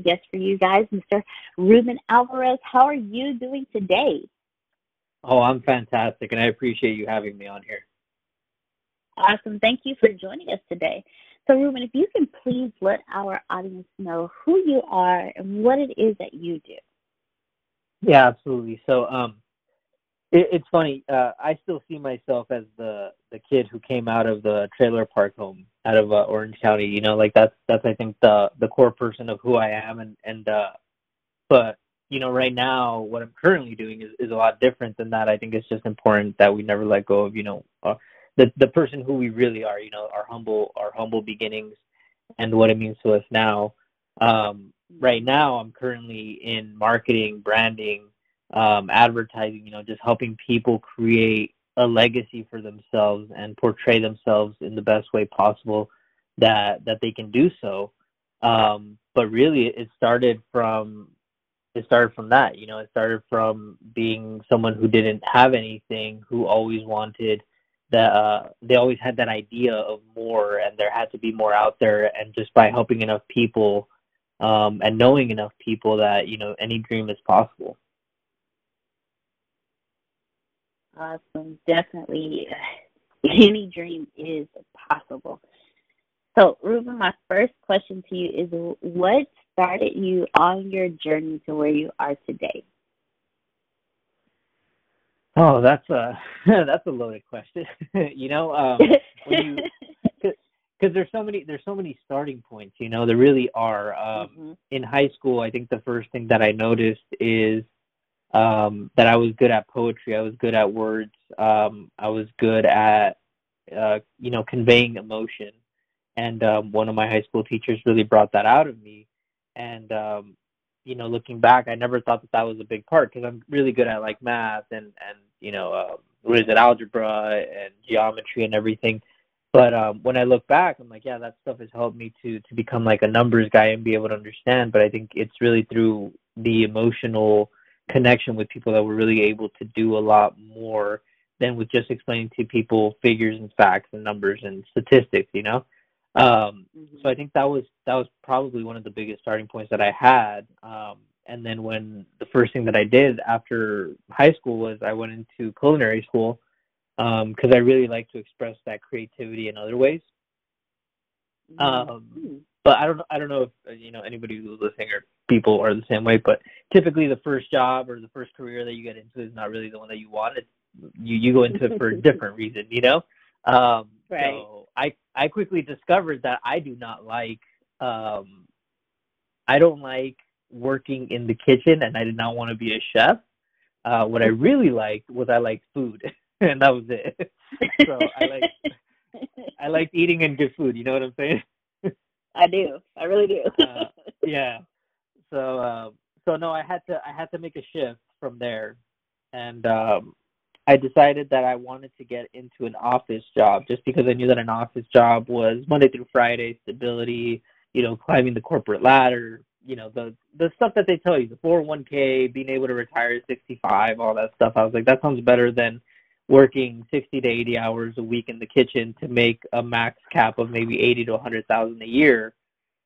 amazing guest for you guys, Mr. Ruben Alvarez. How are you doing today? Oh, I'm fantastic, and I appreciate you having me on here. Awesome. Thank you for joining us today. So, Ruben, if you can please let our audience know who you are and what it is that you do. Yeah, absolutely. So, um, it, it's funny. Uh, I still see myself as the the kid who came out of the trailer park home out of uh, Orange County. You know, like that's that's I think the the core person of who I am, and and uh, but you know, right now what I'm currently doing is, is a lot different than that. I think it's just important that we never let go of you know uh, the the person who we really are. You know, our humble our humble beginnings and what it means to us now. Um, right now, I'm currently in marketing, branding, um, advertising, you know, just helping people create a legacy for themselves and portray themselves in the best way possible that that they can do so. Um, but really, it started from it started from that. You know, it started from being someone who didn't have anything, who always wanted that. Uh, they always had that idea of more, and there had to be more out there. And just by helping enough people um, and knowing enough people that you know any dream is possible. Awesome. Definitely, any dream is possible. So, Ruben, my first question to you is what started you on your journey to where you are today? Oh, that's a that's a loaded question. you know, um, because there's so many there's so many starting points. You know, there really are. Um, mm-hmm. In high school, I think the first thing that I noticed is um, that I was good at poetry. I was good at words. Um, I was good at, uh, you know, conveying emotion. And um, one of my high school teachers really brought that out of me. And, um, you know, looking back, I never thought that that was a big part because I'm really good at like math and, and you know, uh, what is it, algebra and geometry and everything. But um, when I look back, I'm like, yeah, that stuff has helped me to to become like a numbers guy and be able to understand. But I think it's really through the emotional connection with people that were really able to do a lot more than with just explaining to people figures and facts and numbers and statistics you know um, mm-hmm. so i think that was that was probably one of the biggest starting points that i had um, and then when the first thing that i did after high school was i went into culinary school because um, i really like to express that creativity in other ways mm-hmm. um, but I don't know. I don't know if you know anybody who's listening or people are the same way. But typically, the first job or the first career that you get into is not really the one that you want. It's, you you go into it for a different reason, you know. Um, right. So I I quickly discovered that I do not like. Um, I don't like working in the kitchen, and I did not want to be a chef. Uh, what I really liked was I liked food, and that was it. so I like I liked eating and good food. You know what I'm saying? I do. I really do. uh, yeah. So uh, so no, I had to I had to make a shift from there, and um, I decided that I wanted to get into an office job just because I knew that an office job was Monday through Friday stability. You know, climbing the corporate ladder. You know, the the stuff that they tell you, the 401k, being able to retire at 65, all that stuff. I was like, that sounds better than working 60 to 80 hours a week in the kitchen to make a max cap of maybe 80 to 100,000 a year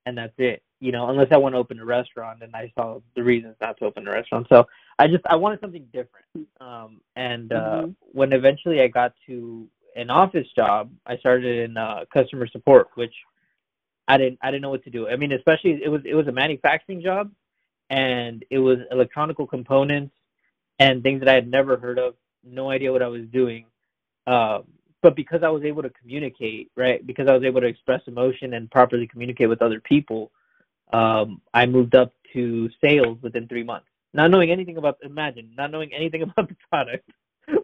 and that's it you know unless I want to open a restaurant and I saw the reasons not to open a restaurant so I just I wanted something different um and uh mm-hmm. when eventually I got to an office job I started in uh customer support which I didn't I didn't know what to do I mean especially it was it was a manufacturing job and it was electronical components and things that I had never heard of no idea what I was doing. Um, but because I was able to communicate, right? Because I was able to express emotion and properly communicate with other people, um, I moved up to sales within three months. Not knowing anything about, imagine, not knowing anything about the product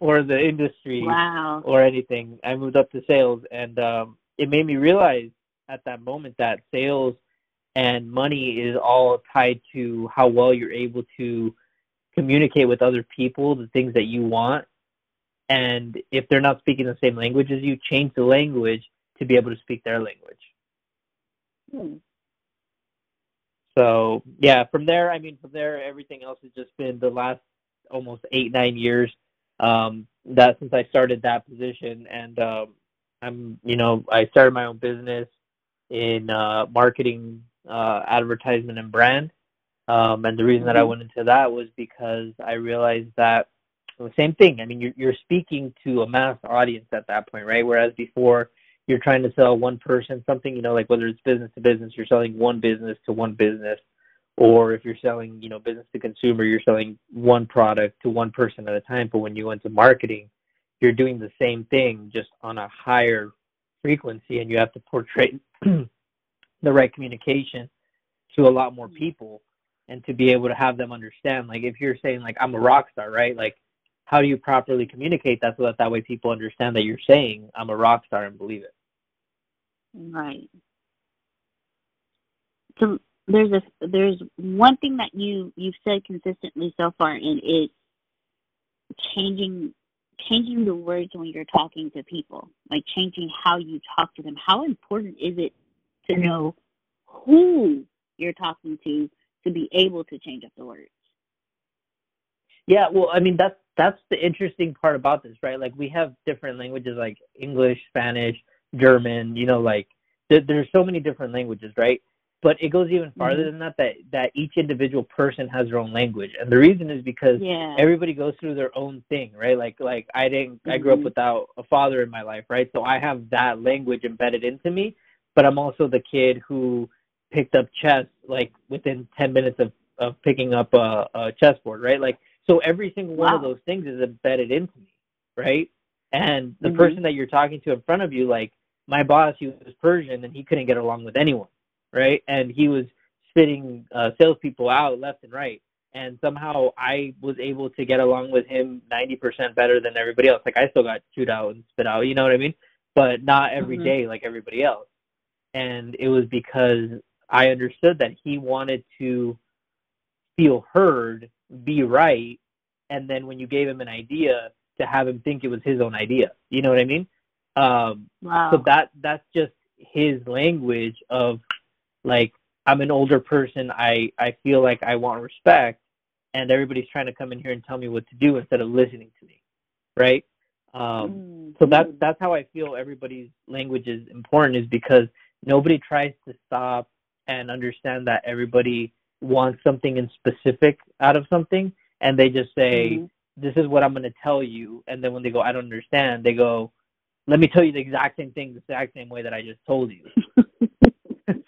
or the industry wow. or anything. I moved up to sales, and um, it made me realize at that moment that sales and money is all tied to how well you're able to communicate with other people the things that you want and if they're not speaking the same language as you, change the language to be able to speak their language. Hmm. So yeah, from there, I mean, from there, everything else has just been the last almost eight nine years um, that since I started that position, and um, I'm you know I started my own business. in uh, marketing, uh, advertisement, and brand. Um, and the reason that I mm-hmm. went into that was because I realized that the same thing. I mean, you're, you're speaking to a mass audience at that point, right? Whereas before, you're trying to sell one person something, you know, like whether it's business to business, you're selling one business to one business, or if you're selling, you know, business to consumer, you're selling one product to one person at a time. But when you went to marketing, you're doing the same thing just on a higher frequency, and you have to portray the right communication to a lot more people and to be able to have them understand. Like if you're saying like i'm a rock star right? Like how do you properly communicate that so that that way people understand that you're saying i'm a rock star and believe it right. So there's a there's one thing that you you've said consistently so far and it's changing changing the words when you're talking to people like changing how you talk to them. How important is it to know who you're talking to to be able to change up the words. Yeah, well, I mean that's that's the interesting part about this, right? Like we have different languages like English, Spanish, German, you know, like th- there's so many different languages, right? But it goes even farther mm-hmm. than that, that that each individual person has their own language, and the reason is because yeah. everybody goes through their own thing, right? Like like I didn't, mm-hmm. I grew up mm-hmm. without a father in my life, right? So I have that language embedded into me, but I'm also the kid who picked up chess like within 10 minutes of, of picking up a, a chessboard, right? Like, so every single one of those things is embedded into me, right? And the mm-hmm. person that you're talking to in front of you, like my boss, he was Persian and he couldn't get along with anyone, right? And he was spitting uh, salespeople out left and right. And somehow I was able to get along with him 90% better than everybody else. Like I still got chewed out and spit out, you know what I mean? But not every mm-hmm. day like everybody else. And it was because I understood that he wanted to feel heard, be right, and then when you gave him an idea, to have him think it was his own idea. You know what I mean? Um, wow. So that that's just his language of like I'm an older person. I I feel like I want respect, and everybody's trying to come in here and tell me what to do instead of listening to me, right? Um, mm-hmm. So that's that's how I feel everybody's language is important is because nobody tries to stop and understand that everybody wants something in specific out of something and they just say mm-hmm. this is what i'm going to tell you and then when they go i don't understand they go let me tell you the exact same thing the exact same way that i just told you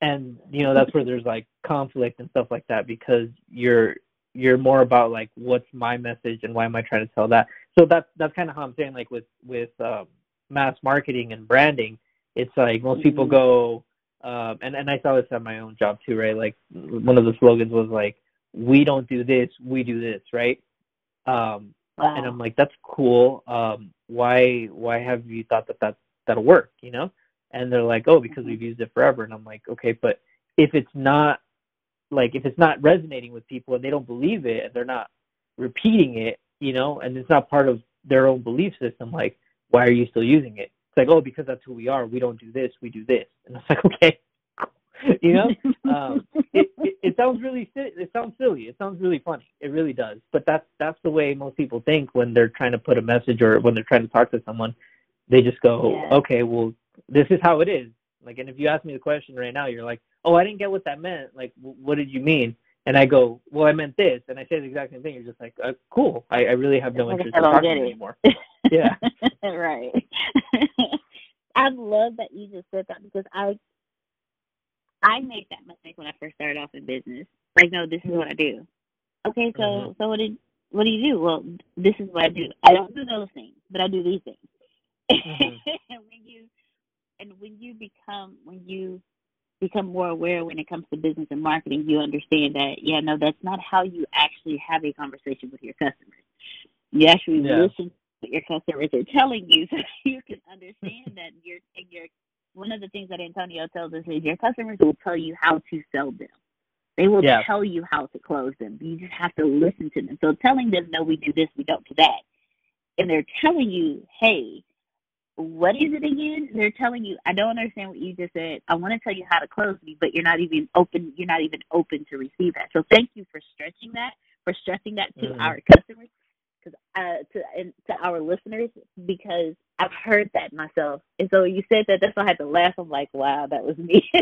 and you know that's where there's like conflict and stuff like that because you're you're more about like what's my message and why am i trying to tell that so that's that's kind of how i'm saying like with with um, mass marketing and branding it's like most people mm-hmm. go um, and and I saw this at my own job too, right? Like one of the slogans was like, "We don't do this, we do this," right? Um, wow. And I'm like, that's cool. Um, why why have you thought that that that'll work? You know? And they're like, oh, because we've used it forever. And I'm like, okay, but if it's not like if it's not resonating with people and they don't believe it and they're not repeating it, you know, and it's not part of their own belief system, like why are you still using it? It's like, oh, because that's who we are. We don't do this. We do this. And I was like, okay, you know, um, it, it, it sounds really it sounds silly. It sounds really funny. It really does. But that's that's the way most people think when they're trying to put a message or when they're trying to talk to someone. They just go, yeah. okay, well, this is how it is. Like, and if you ask me the question right now, you're like, oh, I didn't get what that meant. Like, w- what did you mean? And I go, well, I meant this, and I say the exact same thing. You're just like, uh, cool. I, I really have no interest in talking anymore. yeah. right. I love that you just said that because I I made that mistake when I first started off in business. Like, no, this is what I do. Okay, so mm-hmm. so what did what do you do? Well, this is what I do. I don't do those things, but I do these things. Mm-hmm. and when you and when you become when you become more aware when it comes to business and marketing, you understand that yeah, no, that's not how you actually have a conversation with your customers. You actually yeah. listen to what your customers are telling you so you can understand that you're you're one of the things that Antonio tells us is your customers will tell you how to sell them. They will yeah. tell you how to close them. You just have to listen to them. So telling them, no, we do this, we don't do that. And they're telling you, hey, what is it again? They're telling you, I don't understand what you just said. I want to tell you how to close me, but you're not even open. You're not even open to receive that. So thank you for stretching that, for stressing that to mm-hmm. our customers because uh, to and to our listeners because I've heard that myself. And so you said that that's why I had to laugh. I'm like, wow, that was me.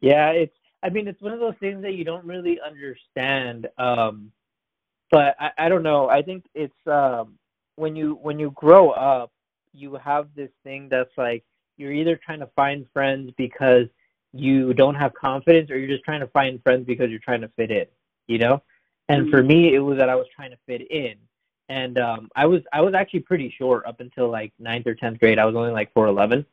yeah, it's. I mean, it's one of those things that you don't really understand. Um, but I, I don't know. I think it's um, when you when you grow up, you have this thing that's like you're either trying to find friends because you don't have confidence, or you're just trying to find friends because you're trying to fit in. You know. And mm-hmm. for me, it was that I was trying to fit in and um, I was I was actually pretty short up until like ninth or tenth grade. I was only like four eleven,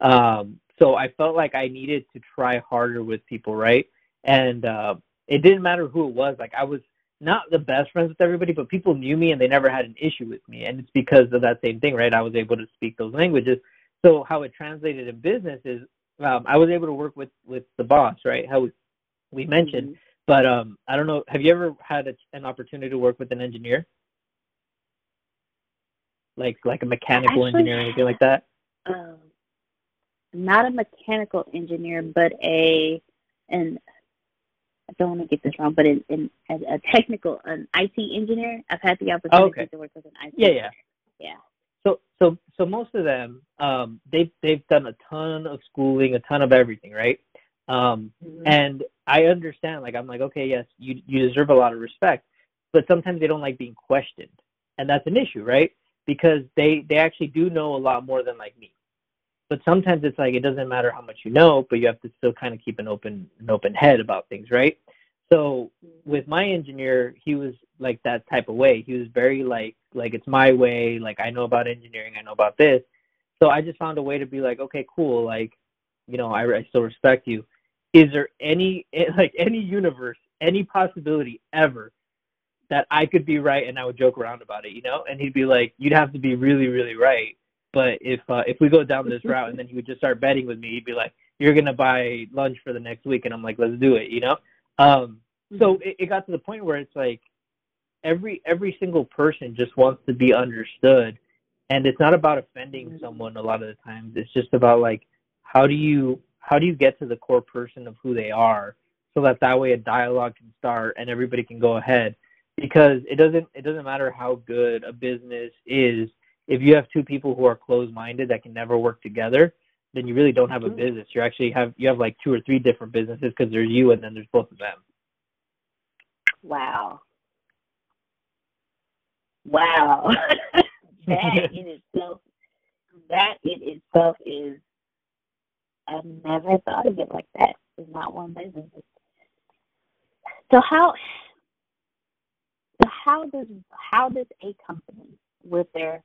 um, so I felt like I needed to try harder with people, right? And uh, it didn't matter who it was. Like I was not the best friends with everybody, but people knew me and they never had an issue with me, and it's because of that same thing, right? I was able to speak those languages. So how it translated in business is um, I was able to work with with the boss, right? How we, we mentioned. Mm-hmm. But um, I don't know. Have you ever had a, an opportunity to work with an engineer? like like a mechanical Actually, engineer or anything like that? Um, not a mechanical engineer, but a and I don't want to get this wrong, but in, in a, technical an IT engineer. I've had the opportunity oh, okay. to work with an IT. Yeah, engineer. yeah, yeah. So so so most of them, um, they've they've done a ton of schooling, a ton of everything, right? Um, mm-hmm. and I understand. Like I'm like, okay, yes, you you deserve a lot of respect, but sometimes they don't like being questioned, and that's an issue, right? because they they actually do know a lot more than like me. But sometimes it's like it doesn't matter how much you know, but you have to still kind of keep an open an open head about things, right? So with my engineer, he was like that type of way. He was very like like it's my way, like I know about engineering, I know about this. So I just found a way to be like, okay, cool, like you know, I, I still respect you. Is there any like any universe, any possibility ever that I could be right and I would joke around about it, you know? And he'd be like, "You'd have to be really, really right." But if uh, if we go down this route, and then he would just start betting with me, he'd be like, "You're gonna buy lunch for the next week," and I'm like, "Let's do it," you know? Um, so mm-hmm. it, it got to the point where it's like every every single person just wants to be understood, and it's not about offending mm-hmm. someone. A lot of the times, it's just about like how do you how do you get to the core person of who they are, so that that way a dialogue can start and everybody can go ahead? Because it doesn't it doesn't matter how good a business is if you have two people who are closed minded that can never work together then you really don't have a mm-hmm. business. You actually have you have like two or three different businesses because there's you and then there's both of them. Wow. Wow. That in itself that in itself is i've never thought of it like that it's not one business so how so how does how does a company with their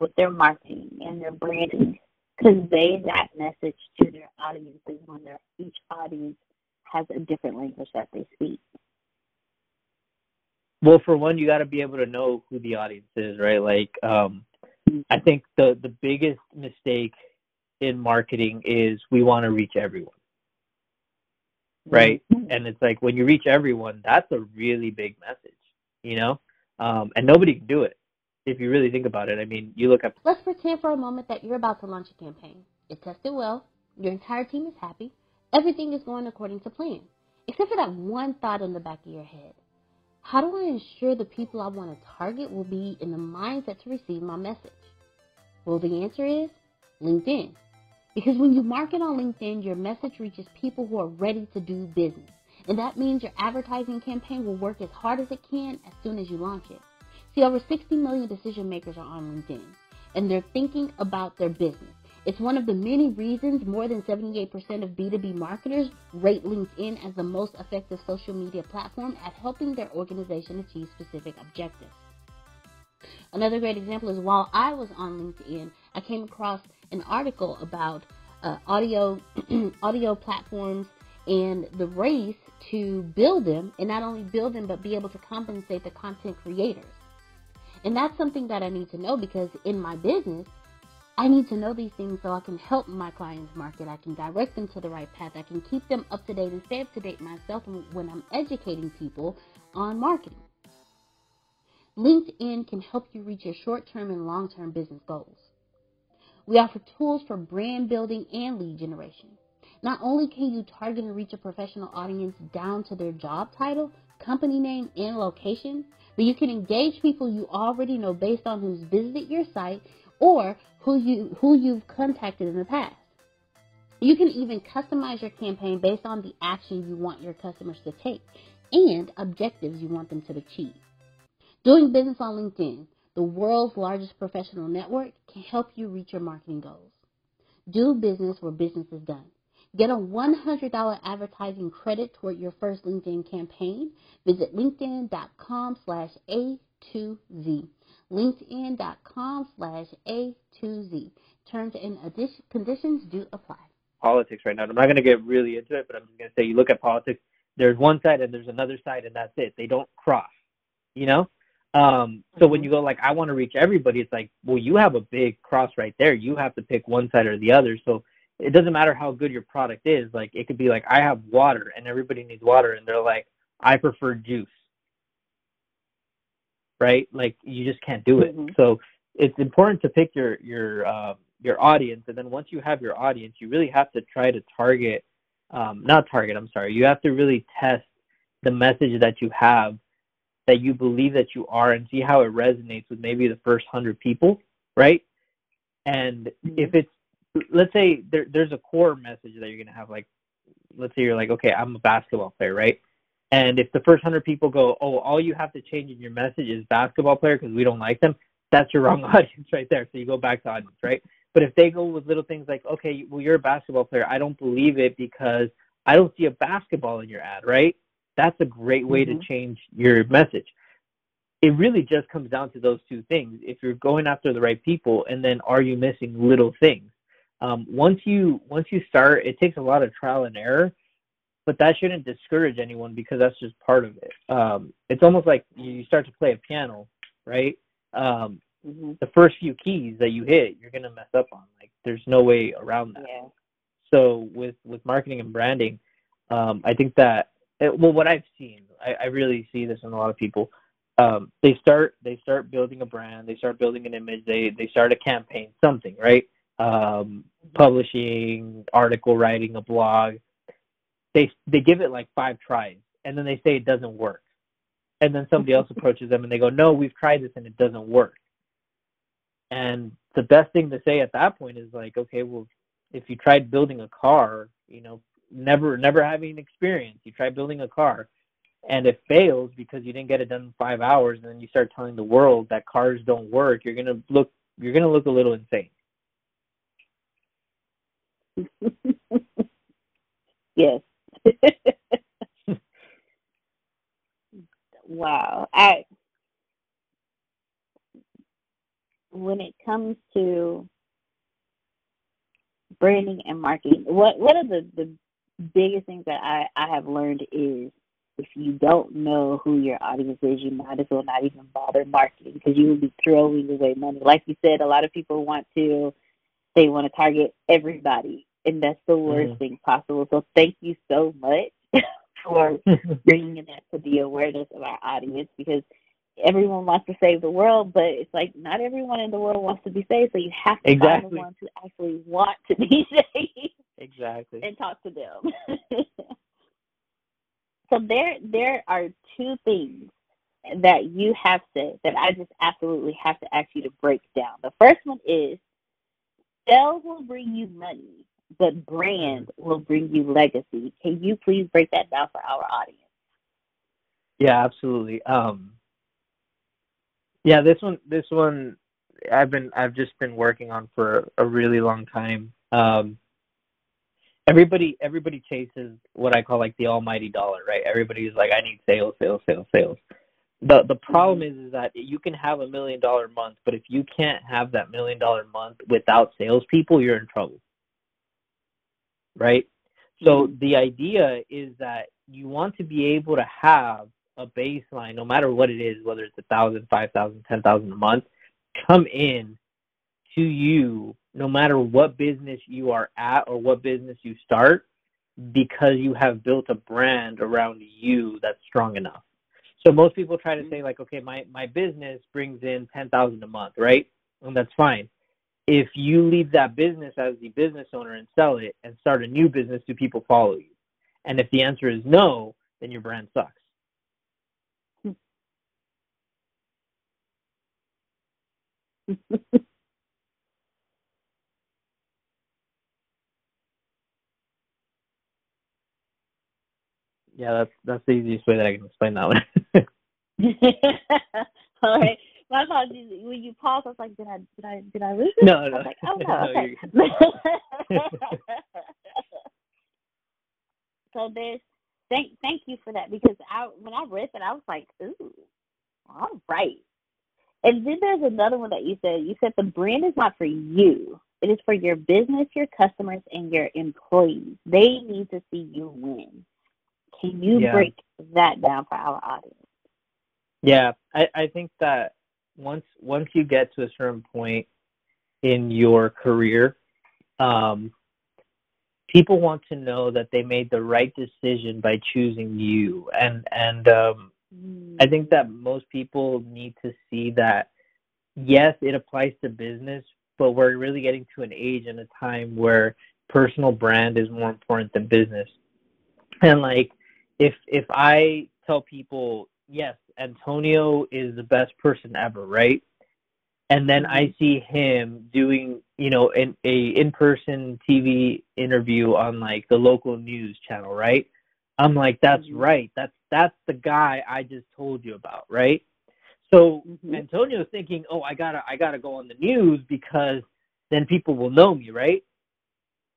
with their marketing and their branding convey that message to their audiences when their each audience has a different language that they speak? Well, for one, you got to be able to know who the audience is, right? Like, um, mm-hmm. I think the the biggest mistake in marketing is we want to reach everyone, right? Mm-hmm. And it's like when you reach everyone, that's a really big message you know, um, and nobody can do it if you really think about it. I mean, you look up. Let's pretend for a moment that you're about to launch a campaign. It tested well. Your entire team is happy. Everything is going according to plan, except for that one thought in the back of your head. How do I ensure the people I want to target will be in the mindset to receive my message? Well, the answer is LinkedIn. Because when you market on LinkedIn, your message reaches people who are ready to do business. And that means your advertising campaign will work as hard as it can as soon as you launch it. See, over 60 million decision makers are on LinkedIn, and they're thinking about their business. It's one of the many reasons more than 78% of B2B marketers rate LinkedIn as the most effective social media platform at helping their organization achieve specific objectives. Another great example is while I was on LinkedIn, I came across an article about uh, audio audio platforms and the race to build them and not only build them but be able to compensate the content creators. And that's something that I need to know because in my business, I need to know these things so I can help my clients market. I can direct them to the right path. I can keep them up to date and stay up to date myself when I'm educating people on marketing. LinkedIn can help you reach your short term and long term business goals. We offer tools for brand building and lead generation. Not only can you target and reach a professional audience down to their job title, company name, and location, But you can engage people you already know based on who's visited your site or who you who you've contacted in the past. You can even customize your campaign based on the action you want your customers to take and objectives you want them to achieve. Doing business on LinkedIn, the world's largest professional network, can help you reach your marketing goals. Do business where business is done. Get a $100 advertising credit toward your first LinkedIn campaign. Visit linkedin.com slash A2Z. LinkedIn.com slash A2Z. Terms and conditions do apply. Politics right now. I'm not going to get really into it, but I'm just going to say you look at politics, there's one side and there's another side, and that's it. They don't cross, you know? Um, so when mm-hmm. you go like, I want to reach everybody, it's like, well, you have a big cross right there. You have to pick one side or the other. So it doesn't matter how good your product is. Like it could be like I have water and everybody needs water and they're like I prefer juice. Right? Like you just can't do it. Mm-hmm. So it's important to pick your your uh, your audience and then once you have your audience, you really have to try to target um, not target, I'm sorry. You have to really test the message that you have that you believe that you are and see how it resonates with maybe the first 100 people, right? And mm-hmm. if it's let's say there, there's a core message that you're going to have like let's say you're like okay i'm a basketball player right? And if the first 100 people go oh all you have to change in your message is basketball player because we don't like them that's your wrong audience right there. So you go back to audience right? But if they go with little things like okay well you're a basketball player. I don't believe it because i don't see a basketball in your ad right that's a great way mm-hmm. to change your message it really just comes down to those two things if you're going after the right people and then are you missing little things um, once you once you start, it takes a lot of trial and error, but that shouldn't discourage anyone because that's just part of it. Um, it's almost like you start to play a piano, right? Um, mm-hmm. The first few keys that you hit, you're gonna mess up on. Like there's no way around that. Yeah. So with with marketing and branding, um, I think that it, well, what I've seen, I, I really see this in a lot of people. Um, they start they start building a brand, they start building an image, they they start a campaign, something, right? um, publishing, article writing, a blog. They they give it like five tries, and then they say it doesn't work. And then somebody else approaches them and they go, "No, we've tried this and it doesn't work." And the best thing to say at that point is like, "Okay, well, if you tried building a car, you know, never never having experience, you try building a car, and it fails because you didn't get it done in five hours, and then you start telling the world that cars don't work, you're gonna look you're gonna look a little insane." yes. wow. I when it comes to branding and marketing, what what are the, the biggest things that I, I have learned is if you don't know who your audience is, you might as well not even bother marketing because you will be throwing away money. Like you said, a lot of people want to they want to target everybody, and that's the worst mm-hmm. thing possible. So thank you so much for bringing that to the awareness of our audience because everyone wants to save the world, but it's like not everyone in the world wants to be saved. So you have to exactly. find the ones who actually want to be saved. Exactly. And talk to them. so there there are two things that you have said that I just absolutely have to ask you to break down. The first one is Sales will bring you money, but brand will bring you legacy. Can you please break that down for our audience? Yeah, absolutely. Um, yeah, this one, this one, I've been, I've just been working on for a really long time. Um, everybody, everybody chases what I call like the almighty dollar, right? Everybody's like, I need sales, sales, sales, sales the the problem mm-hmm. is is that you can have a million dollar month, but if you can't have that million dollar month without salespeople, you're in trouble. Right? So mm-hmm. the idea is that you want to be able to have a baseline, no matter what it is, whether it's a thousand, five thousand, ten thousand a month, come in to you, no matter what business you are at or what business you start, because you have built a brand around you that's strong enough. So most people try to mm-hmm. say like, okay, my my business brings in ten thousand a month, right? And that's fine. If you leave that business as the business owner and sell it and start a new business, do people follow you? And if the answer is no, then your brand sucks. yeah, that's that's the easiest way that I can explain that one. All right. My apologies. When you paused, I was like, "Did I? Did I? Did I lose it?" No, no. I was like, "Oh no." Okay. so there's thank thank you for that because I when I read that I was like, "Ooh, all right." And then there's another one that you said. You said the brand is not for you. It is for your business, your customers, and your employees. They need to see you win. Can you yeah. break that down for our audience? Yeah, I, I think that once once you get to a certain point in your career, um, people want to know that they made the right decision by choosing you, and and um, mm. I think that most people need to see that. Yes, it applies to business, but we're really getting to an age and a time where personal brand is more important than business. And like if if I tell people, yes, Antonio is the best person ever, right? And then I mm-hmm. see him doing, you know, an a in-person TV interview on like the local news channel, right? I'm like, that's mm-hmm. right. That's that's the guy I just told you about, right? So mm-hmm. Antonio's thinking, oh, I gotta I gotta go on the news because then people will know me, right?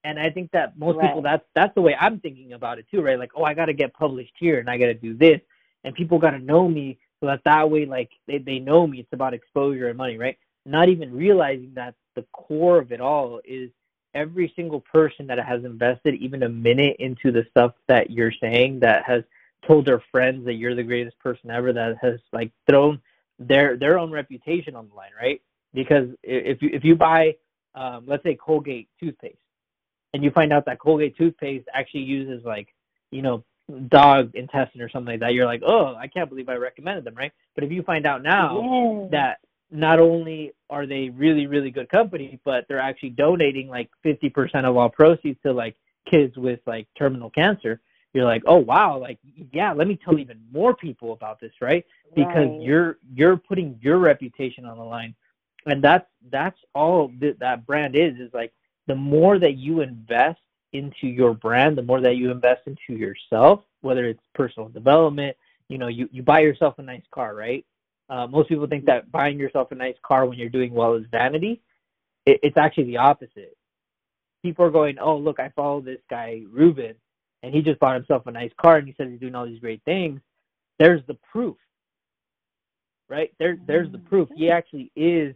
And I think that most right. people that's that's the way I'm thinking about it too, right? Like, oh, I got to get published here, and I got to do this, and people got to know me, so that that way, like, they they know me. It's about exposure and money, right? Not even realizing that the core of it all is every single person that has invested even a minute into the stuff that you're saying, that has told their friends that you're the greatest person ever, that has like thrown their their own reputation on the line, right? Because if you if you buy, um, let's say Colgate toothpaste and you find out that Colgate toothpaste actually uses like, you know, dog intestine or something like that, you're like, oh, I can't believe I recommended them, right? But if you find out now yeah. that not only are they really, really good company, but they're actually donating like 50% of all proceeds to like kids with like terminal cancer, you're like, oh wow, like yeah, let me tell even more people about this, right? Because right. you're you're putting your reputation on the line, and that's that's all that that brand is is like the more that you invest into your brand, the more that you invest into yourself, whether it's personal development, you know, you, you buy yourself a nice car, right? Uh, most people think that buying yourself a nice car when you're doing well is vanity. It, it's actually the opposite. People are going, oh, look, I follow this guy, Ruben, and he just bought himself a nice car and he says he's doing all these great things. There's the proof, right? There, there's the proof. He actually is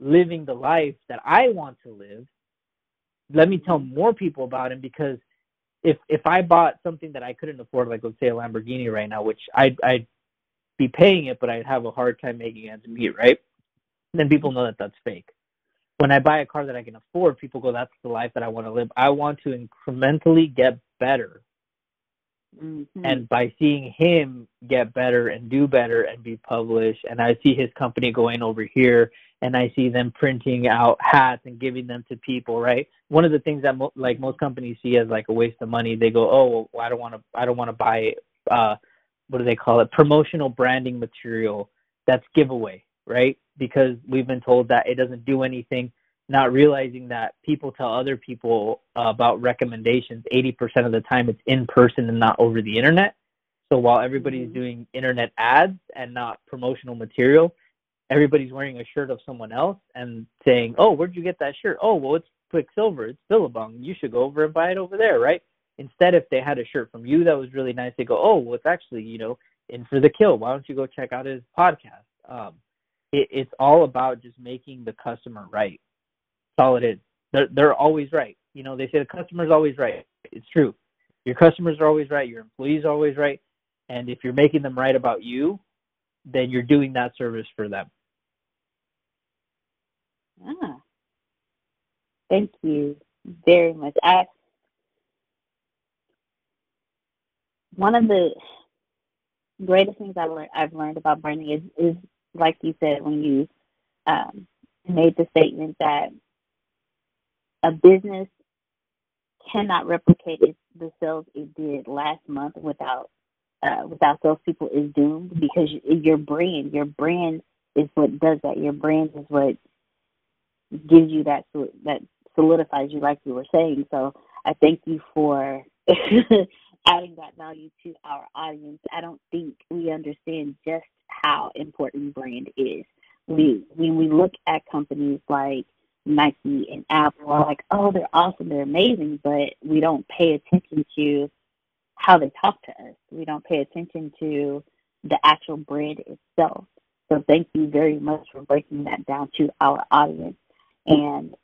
living the life that I want to live let me tell more people about him because if if I bought something that I couldn't afford, like let's say a Lamborghini right now, which I'd I'd be paying it, but I'd have a hard time making ends meet, right? Then people know that that's fake. When I buy a car that I can afford, people go, "That's the life that I want to live." I want to incrementally get better, mm-hmm. and by seeing him get better and do better and be published, and I see his company going over here and I see them printing out hats and giving them to people, right? One of the things that mo- like most companies see as like a waste of money, they go, "Oh, well, I don't want to I don't want to buy uh what do they call it? promotional branding material that's giveaway, right? Because we've been told that it doesn't do anything, not realizing that people tell other people uh, about recommendations 80% of the time it's in person and not over the internet. So while everybody's mm-hmm. doing internet ads and not promotional material, everybody's wearing a shirt of someone else and saying, "Oh, where'd you get that shirt? Oh, well, it's Quiksilver It's Billabong. You should go over and buy it over there, right?" Instead, if they had a shirt from you that was really nice, they go, "Oh, well, it's actually you know in for the kill. Why don't you go check out his podcast?" Um, it, it's all about just making the customer right. All it is. They're they're always right. You know, they say the customer's always right. It's true. Your customers are always right. Your employees are always right. And if you're making them right about you, then you're doing that service for them. Ah, thank you very much. I one of the greatest things I've learned, I've learned about branding is, is like you said when you um, made the statement that a business cannot replicate its, the sales it did last month without uh, without salespeople is doomed because your brand, your brand is what does that. Your brand is what gives you that that solidifies you, like you were saying. So I thank you for adding that value to our audience. I don't think we understand just how important brand is. We when we look at companies like Nike and Apple, we're like, oh, they're awesome, they're amazing, but we don't pay attention to how they talk to us. We don't pay attention to the actual brand itself. So thank you very much for breaking that down to our audience. And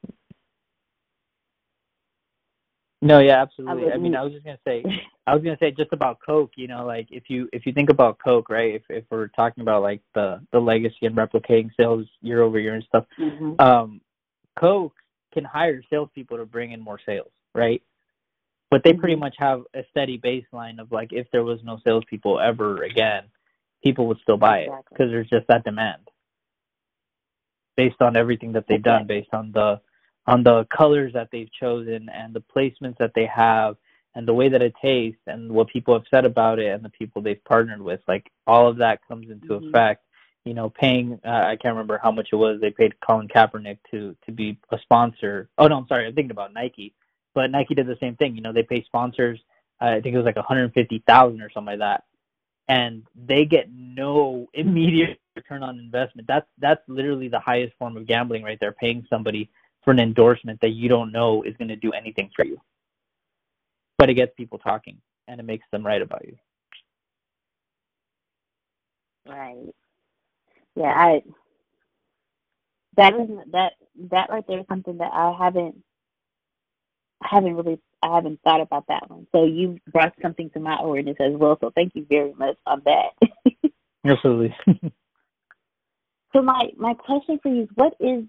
no, yeah, absolutely. I, I mean, I was just gonna say, I was gonna say just about Coke. You know, like if you if you think about Coke, right? If if we're talking about like the the legacy and replicating sales year over year and stuff, mm-hmm. um, Coke can hire salespeople to bring in more sales, right? But they pretty mm-hmm. much have a steady baseline of like if there was no salespeople ever again, people would still buy exactly. it because there's just that demand based on everything that they've done, based on the on the colors that they've chosen and the placements that they have and the way that it tastes and what people have said about it and the people they've partnered with. Like all of that comes into mm-hmm. effect. You know, paying uh, I can't remember how much it was. They paid Colin Kaepernick to to be a sponsor. Oh no, I'm sorry. I'm thinking about Nike, but Nike did the same thing. You know, they pay sponsors. Uh, I think it was like 150,000 or something like that and they get no immediate return on investment. That's that's literally the highest form of gambling right there, paying somebody for an endorsement that you don't know is going to do anything for you. But it gets people talking and it makes them write about you. Right. Yeah, I that is that that right there is something that I haven't I haven't really I haven't thought about that one. So you brought something to my awareness as well. So thank you very much on that. Absolutely. so my my question for you is, what is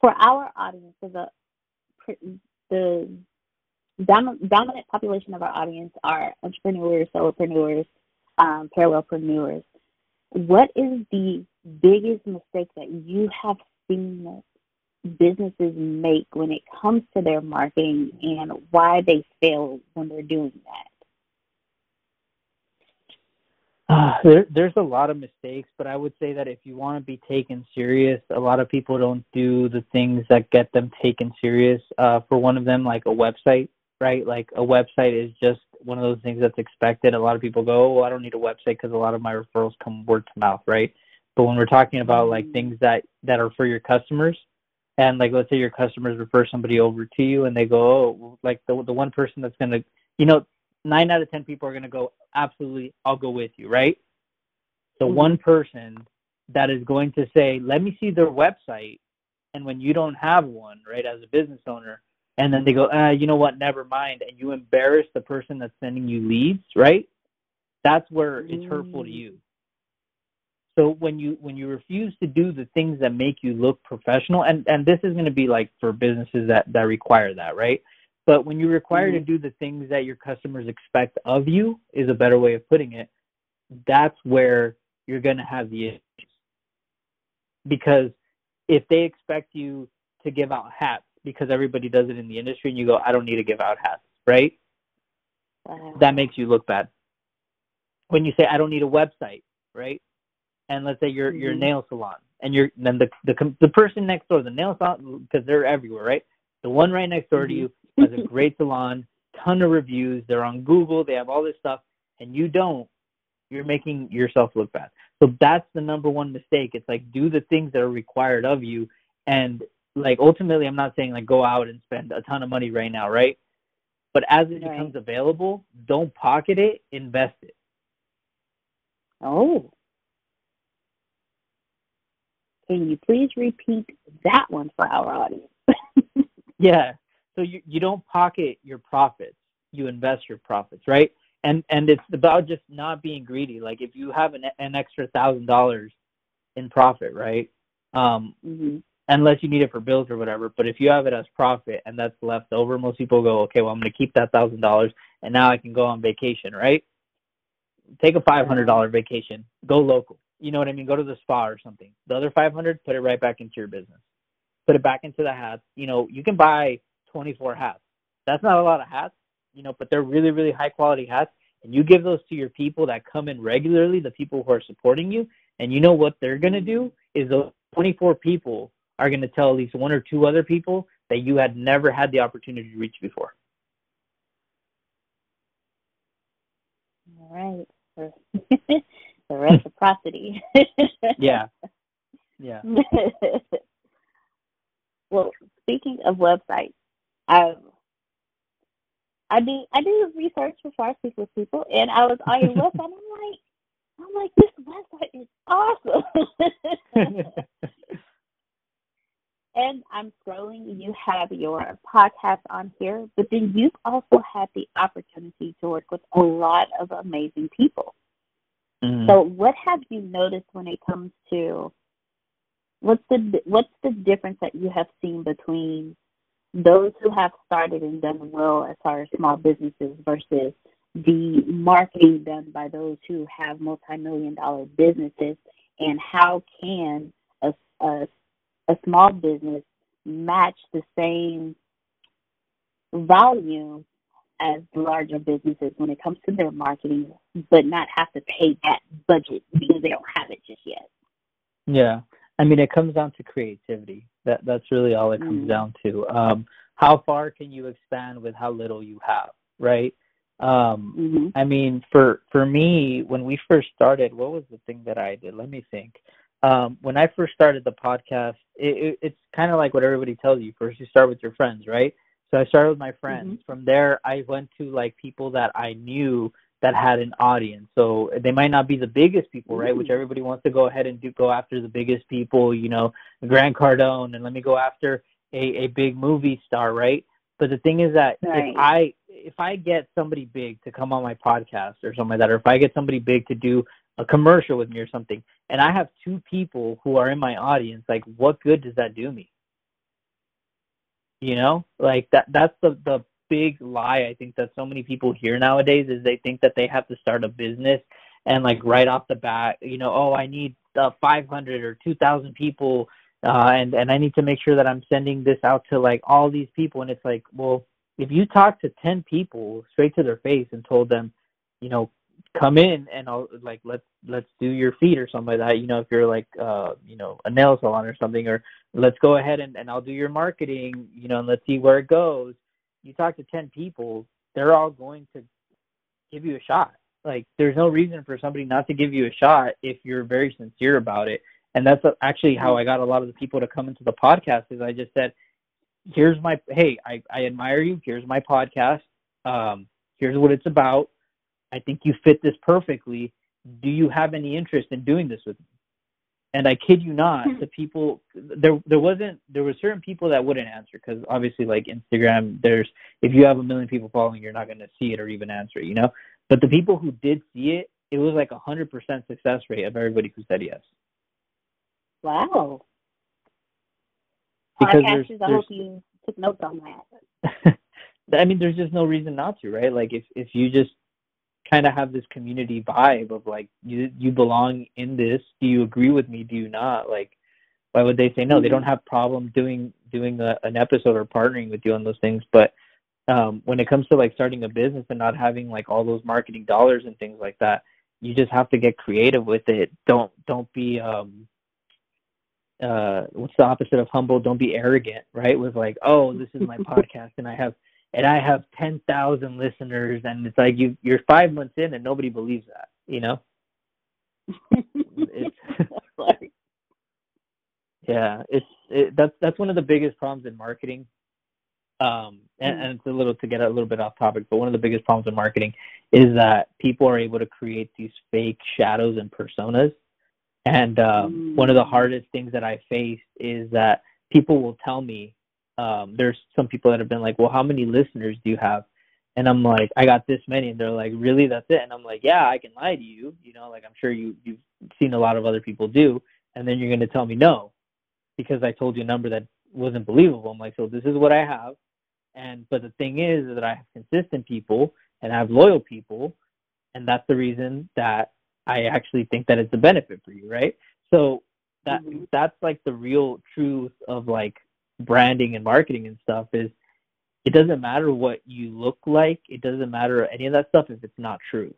for our audience, for the the dominant population of our audience are entrepreneurs, solopreneurs, um, parallelpreneurs. What is the biggest mistake that you have seen businesses make when it comes to their marketing and why they fail when they're doing that? Uh, there, there's a lot of mistakes, but I would say that if you want to be taken serious, a lot of people don't do the things that get them taken serious. Uh, for one of them, like a website, right? Like a website is just one of those things that's expected. A lot of people go, "Oh, I don't need a website because a lot of my referrals come word to mouth," right? But when we're talking about like mm. things that that are for your customers, and like let's say your customers refer somebody over to you and they go oh like the the one person that's going to you know 9 out of 10 people are going to go absolutely I'll go with you right so mm-hmm. one person that is going to say let me see their website and when you don't have one right as a business owner and then they go uh, you know what never mind and you embarrass the person that's sending you leads right that's where it's hurtful to mm. you so when you when you refuse to do the things that make you look professional, and and this is going to be like for businesses that that require that, right? But when you require mm-hmm. to do the things that your customers expect of you, is a better way of putting it. That's where you're going to have the issues. Because if they expect you to give out hats because everybody does it in the industry, and you go, I don't need to give out hats, right? Wow. That makes you look bad. When you say I don't need a website, right? And let's say you're mm-hmm. you're a mm-hmm. nail salon and you're then the the the person next door the nail salon because they're everywhere right the one right next door mm-hmm. to you has a great salon ton of reviews they're on google they have all this stuff and you don't you're making yourself look bad so that's the number one mistake it's like do the things that are required of you and like ultimately i'm not saying like go out and spend a ton of money right now right but as it right. becomes available don't pocket it invest it oh can you please repeat that one for our audience? yeah. So you, you don't pocket your profits, you invest your profits, right? And and it's about just not being greedy. Like if you have an, an extra thousand dollars in profit, right? Um, mm-hmm. Unless you need it for bills or whatever. But if you have it as profit and that's left over, most people go, okay, well I'm going to keep that thousand dollars and now I can go on vacation, right? Take a five hundred dollar vacation, go local you know what I mean? Go to the spa or something. The other 500, put it right back into your business. Put it back into the hats. You know, you can buy 24 hats. That's not a lot of hats, you know, but they're really, really high quality hats. And you give those to your people that come in regularly, the people who are supporting you. And you know what they're going to do is those 24 people are going to tell at least one or two other people that you had never had the opportunity to reach before. All right. the reciprocity. yeah. Yeah. well, speaking of websites, um, I I do I do research before I speak with people, and I was on your website. I'm like, I'm like, this website is awesome. and I'm scrolling. You have your podcast on here, but then you've also had the opportunity to work with a lot of amazing people. Mm-hmm. So, what have you noticed when it comes to what's the what's the difference that you have seen between those who have started and done well as far as small businesses versus the marketing done by those who have multi-million dollar businesses and how can a, a, a small business match the same volume as larger businesses when it comes to their marketing but not have to pay that budget because they don't have it just yet yeah I mean, it comes down to creativity. That that's really all it comes mm. down to. Um, how far can you expand with how little you have, right? Um, mm-hmm. I mean, for for me, when we first started, what was the thing that I did? Let me think. Um, when I first started the podcast, it, it, it's kind of like what everybody tells you. First, you start with your friends, right? So I started with my friends. Mm-hmm. From there, I went to like people that I knew that had an audience. So they might not be the biggest people, right? Which everybody wants to go ahead and do go after the biggest people, you know, Grant Cardone, and let me go after a, a big movie star, right? But the thing is that right. if I if I get somebody big to come on my podcast or something like that, or if I get somebody big to do a commercial with me or something, and I have two people who are in my audience, like what good does that do me? You know, like that that's the the big lie I think that so many people hear nowadays is they think that they have to start a business and like right off the bat, you know, oh, I need uh, 500 or 2,000 people, uh, and and I need to make sure that I'm sending this out to like all these people, and it's like, well, if you talk to 10 people straight to their face and told them, you know, come in and I'll like let's let's do your feet or something like that. You know, if you're like uh, you know, a nail salon or something, or let's go ahead and, and I'll do your marketing, you know, and let's see where it goes you talk to 10 people, they're all going to give you a shot. Like, there's no reason for somebody not to give you a shot if you're very sincere about it. And that's actually how I got a lot of the people to come into the podcast. Is I just said, "Here's my hey, I, I admire you. Here's my podcast. Um, here's what it's about. I think you fit this perfectly. Do you have any interest in doing this with me?" and I kid you not, hmm. the people there there wasn't there were certain people that wouldn't answer because obviously like Instagram, there's if you have a million people following, you're not going to see it or even answer it, you know. But the people who did see it, it was like a hundred percent success rate of everybody who said yes. Wow. Because Podcasters, there's, I hope you took notes on that. I mean, there's just no reason not to, right? Like if if you just kind of have this community vibe of like you you belong in this. Do you agree with me? Do you not? Like why would they say no? They don't mm-hmm. have problem doing doing a, an episode or partnering with you on those things. But um when it comes to like starting a business and not having like all those marketing dollars and things like that you just have to get creative with it. Don't don't be um uh what's the opposite of humble? Don't be arrogant right? With like oh this is my podcast and i have and I have 10,000 listeners and it's like you you're 5 months in and nobody believes that, you know? it's, yeah, it's it, that's that's one of the biggest problems in marketing. Um, and, and it's a little to get a little bit off topic, but one of the biggest problems in marketing is that people are able to create these fake shadows and personas. And um, mm. one of the hardest things that I faced is that people will tell me um, there's some people that have been like, well, how many listeners do you have? And I'm like, I got this many. And they're like, really? That's it? And I'm like, yeah, I can lie to you. You know, like I'm sure you, you've seen a lot of other people do. And then you're going to tell me no, because I told you a number that wasn't believable. I'm like, so this is what I have. And, but the thing is that I have consistent people and I have loyal people. And that's the reason that I actually think that it's a benefit for you. Right. So that, mm-hmm. that's like the real truth of like branding and marketing and stuff is it doesn't matter what you look like. It doesn't matter any of that stuff if it's not true.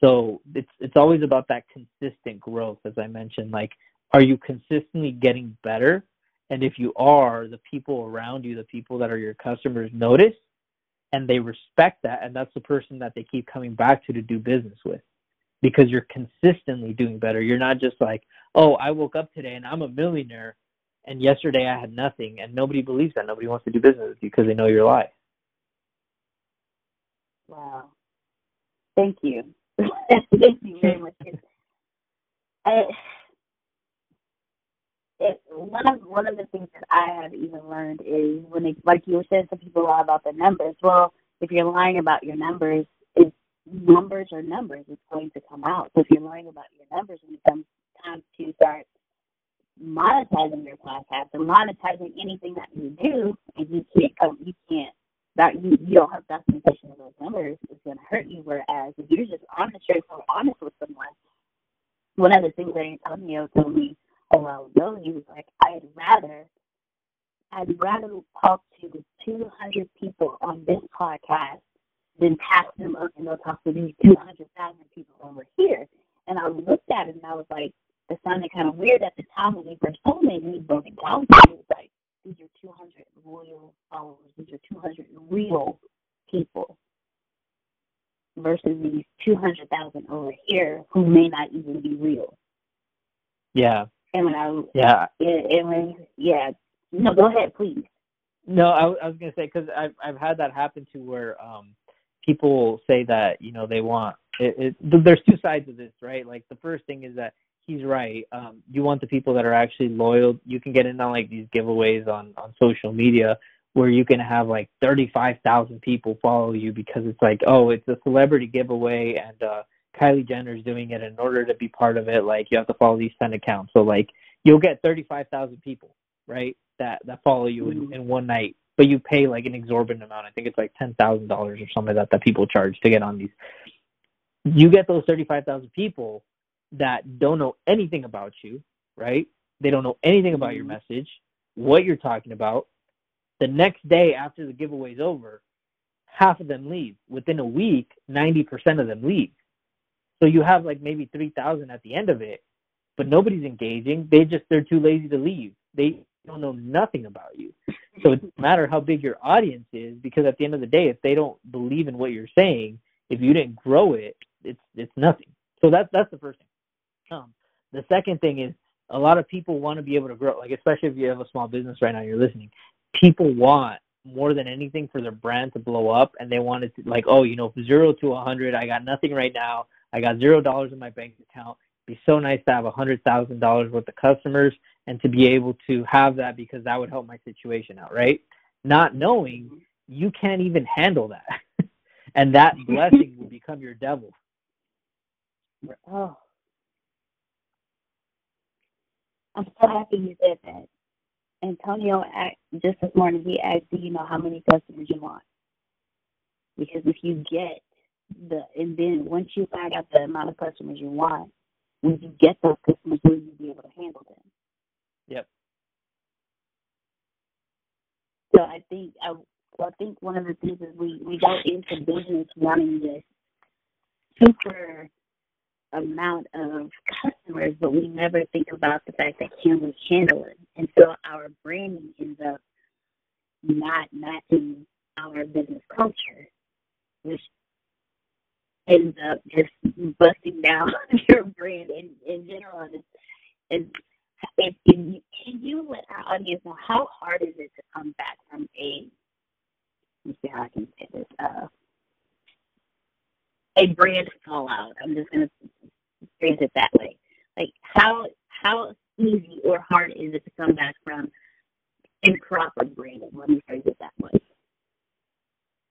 So it's it's always about that consistent growth as i mentioned. Like are you consistently getting better? And if you are, the people around you, the people that are your customers notice and they respect that. And that's the person that they keep coming back to to do business with. Because you're consistently doing better. You're not just like, oh, I woke up today and I'm a millionaire and yesterday I had nothing. And nobody believes that. Nobody wants to do business with you because they know you're lie. Wow. Thank you. Thank you very much. I, it, one of one of the things that I have even learned is when it, like you were saying, some people lie about the numbers. Well, if you're lying about your numbers, it's numbers are numbers. It's going to come out. So if you're lying about your numbers, when it comes time to start monetizing your podcast or monetizing anything that you do, and you can't come, you can't that you, you don't have documentation of those numbers, it's going to hurt you. Whereas if you're just honest, straightforward, honest with someone, one of the things that Antonio told me a while ago, he was like, I'd rather, I'd rather talk to the 200 people on this podcast than pass them up and go talk to these 200,000 people over here. And I looked at it and I was like, it sounded kind of weird at the time when he first told me, and he broke it down. He was like, these are 200 loyal followers. These are 200 real people versus these 200,000 over here who may not even be real. Yeah. And when I yeah, and when yeah, no, go ahead, please. No, I, I was gonna say because I've I've had that happen to where um people say that you know they want it, it. There's two sides of this, right? Like the first thing is that he's right. Um, you want the people that are actually loyal. You can get in on like these giveaways on on social media where you can have like 35,000 people follow you because it's like, oh, it's a celebrity giveaway and uh Kylie Jenner's doing it. In order to be part of it, like you have to follow these 10 accounts. So like you'll get 35,000 people, right? That that follow you in, mm-hmm. in one night, but you pay like an exorbitant amount. I think it's like ten thousand dollars or something like that that people charge to get on these. You get those 35,000 people that don't know anything about you, right? They don't know anything about your mm-hmm. message, what you're talking about. The next day after the giveaway's over, half of them leave. Within a week, 90% of them leave. So you have like maybe 3,000 at the end of it, but nobody's engaging. They just, they're too lazy to leave. They don't know nothing about you. So it doesn't matter how big your audience is because at the end of the day, if they don't believe in what you're saying, if you didn't grow it, it's, it's nothing. So that's, that's the first thing. Um, the second thing is a lot of people want to be able to grow, like especially if you have a small business right now, you're listening. People want more than anything for their brand to blow up, and they want it to like, oh, you know, zero to a hundred, I got nothing right now. I got zero dollars in my bank account. It'd be so nice to have a hundred thousand dollars worth of customers and to be able to have that because that would help my situation out, right? Not knowing you can't even handle that, and that blessing will become your devil. Oh, I'm so happy you said that. Antonio asked, just this morning, he asked, "Do you know how many customers you want?" Because if you get the, and then once you find out the amount of customers you want, when you get those customers, will you be able to handle them? Yep. So I think I, I think one of the things is we we go into business wanting this super amount of customers, but we never think about the fact that can we handle it? And so our branding ends up not matching our business culture, which ends up just busting down your brand in, in general. And, and can you let our audience know how hard is it to come back from a, let me see how I can say this, uh, a brand fallout. I'm just going to phrase it that way. Like how how easy or hard is it to come back from improper branding? Let me phrase it that way.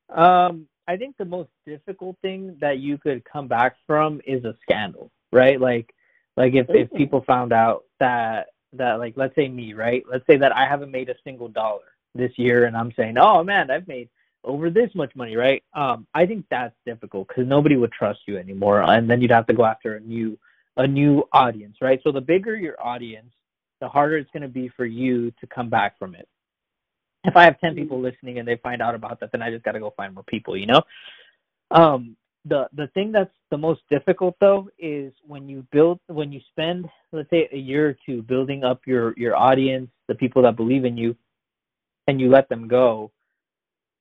Um, I think the most difficult thing that you could come back from is a scandal, right? Like, like if if people found out that that like let's say me, right? Let's say that I haven't made a single dollar this year, and I'm saying, oh man, I've made over this much money, right? Um, I think that's difficult because nobody would trust you anymore, and then you'd have to go after a new a new audience, right? So the bigger your audience, the harder it's going to be for you to come back from it. If I have ten people listening and they find out about that, then I just got to go find more people, you know. Um, the the thing that's the most difficult though is when you build when you spend let's say a year or two building up your your audience, the people that believe in you, and you let them go,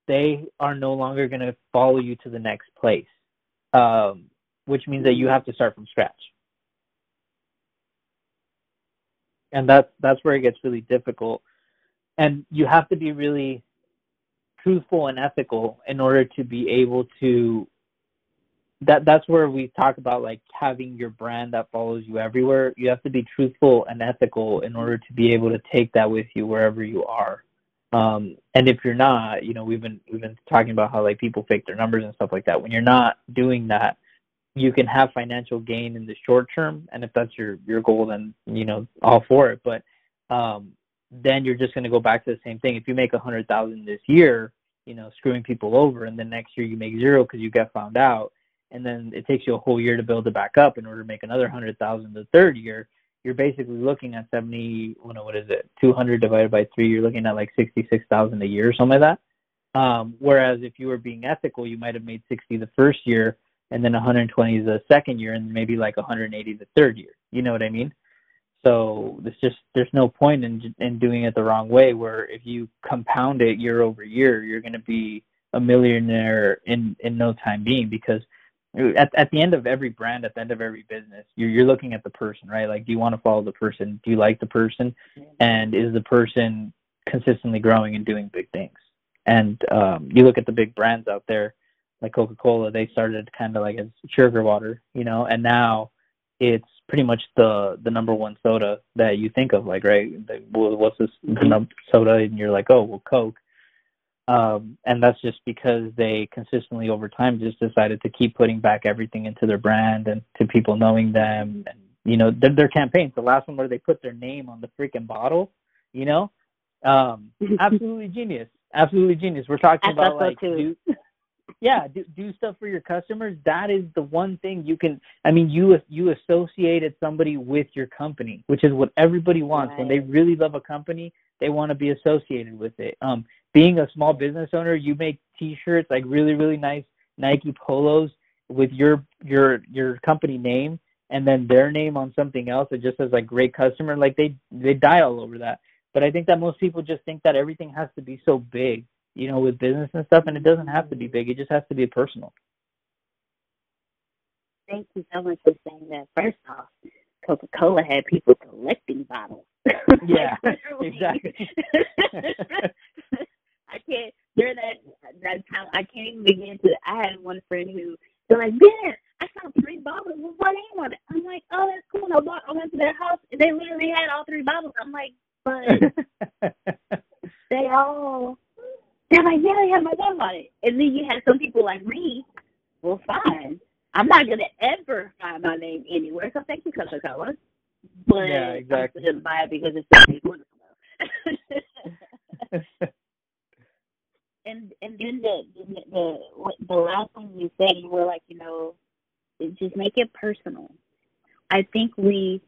they are no longer going to follow you to the next place, um, which means that you have to start from scratch. And that's that's where it gets really difficult, and you have to be really truthful and ethical in order to be able to that that's where we talk about like having your brand that follows you everywhere. You have to be truthful and ethical in order to be able to take that with you wherever you are um, and if you're not you know we've been we've been talking about how like people fake their numbers and stuff like that. When you're not doing that you can have financial gain in the short term and if that's your your goal then you know all for it. But um, then you're just going to go back to the same thing. If you make a hundred thousand this year you know screwing people over and then next year you make zero because you get found out and then it takes you a whole year to build it back up in order to make another hundred thousand the third year, you're basically looking at seventy. Well, no, what is it? Two hundred divided by three, you're looking at like sixty-six thousand a year or something like that. Um, whereas if you were being ethical, you might have made sixty the first year, and then 120 the second year, and maybe like 180 the third year. You know what I mean? So it's just there's no point in in doing it the wrong way. Where if you compound it year over year, you're going to be a millionaire in in no time being because at, at the end of every brand, at the end of every business, you're, you're looking at the person, right? Like, do you want to follow the person? Do you like the person? And is the person consistently growing and doing big things? And um, you look at the big brands out there, like Coca Cola, they started kind of like as sugar water, you know, and now it's pretty much the the number one soda that you think of, like, right? what's this mm-hmm. soda? And you're like, oh, well, Coke um, and that's just because they consistently over time just decided to keep putting back everything into their brand and to people knowing them. And you know their, their campaigns the last one where they put their name on the freaking bottle you know? Um, absolutely genius. Absolutely genius. We're talking about like do, yeah do, do stuff for your customers. That is the one thing you can i mean you you associated somebody with your company which is what everybody wants. Right. when they really love a company they want to be associated with it. Um being a small business owner, you make T-shirts like really really nice Nike polos with your your your company name and then their name on something else that just says like great customer. Like they they die all over that. But I think that most people just think that everything has to be so big, you know, with business and stuff, and it doesn't have to be big. It just has to be personal. Thank you so much for saying that. First off, Coca Cola had people collecting bottles. Yeah, exactly. Can't during that that time I can't even begin to I had one friend who they're like, Man, I found three bottles with name on it. I'm like, Oh, that's cool. And I bought I went to their house and they literally had all three bottles. I'm like, But they all they're like, Yeah, they have my name on it. And then you had some people like me, well fine. I'm not gonna ever find my name anywhere, so thank you, Coca Cola. But yeah, exactly. I'm buy it because it's so. and and then the the the, the last thing you said, you were like, you know, just make it personal. I think we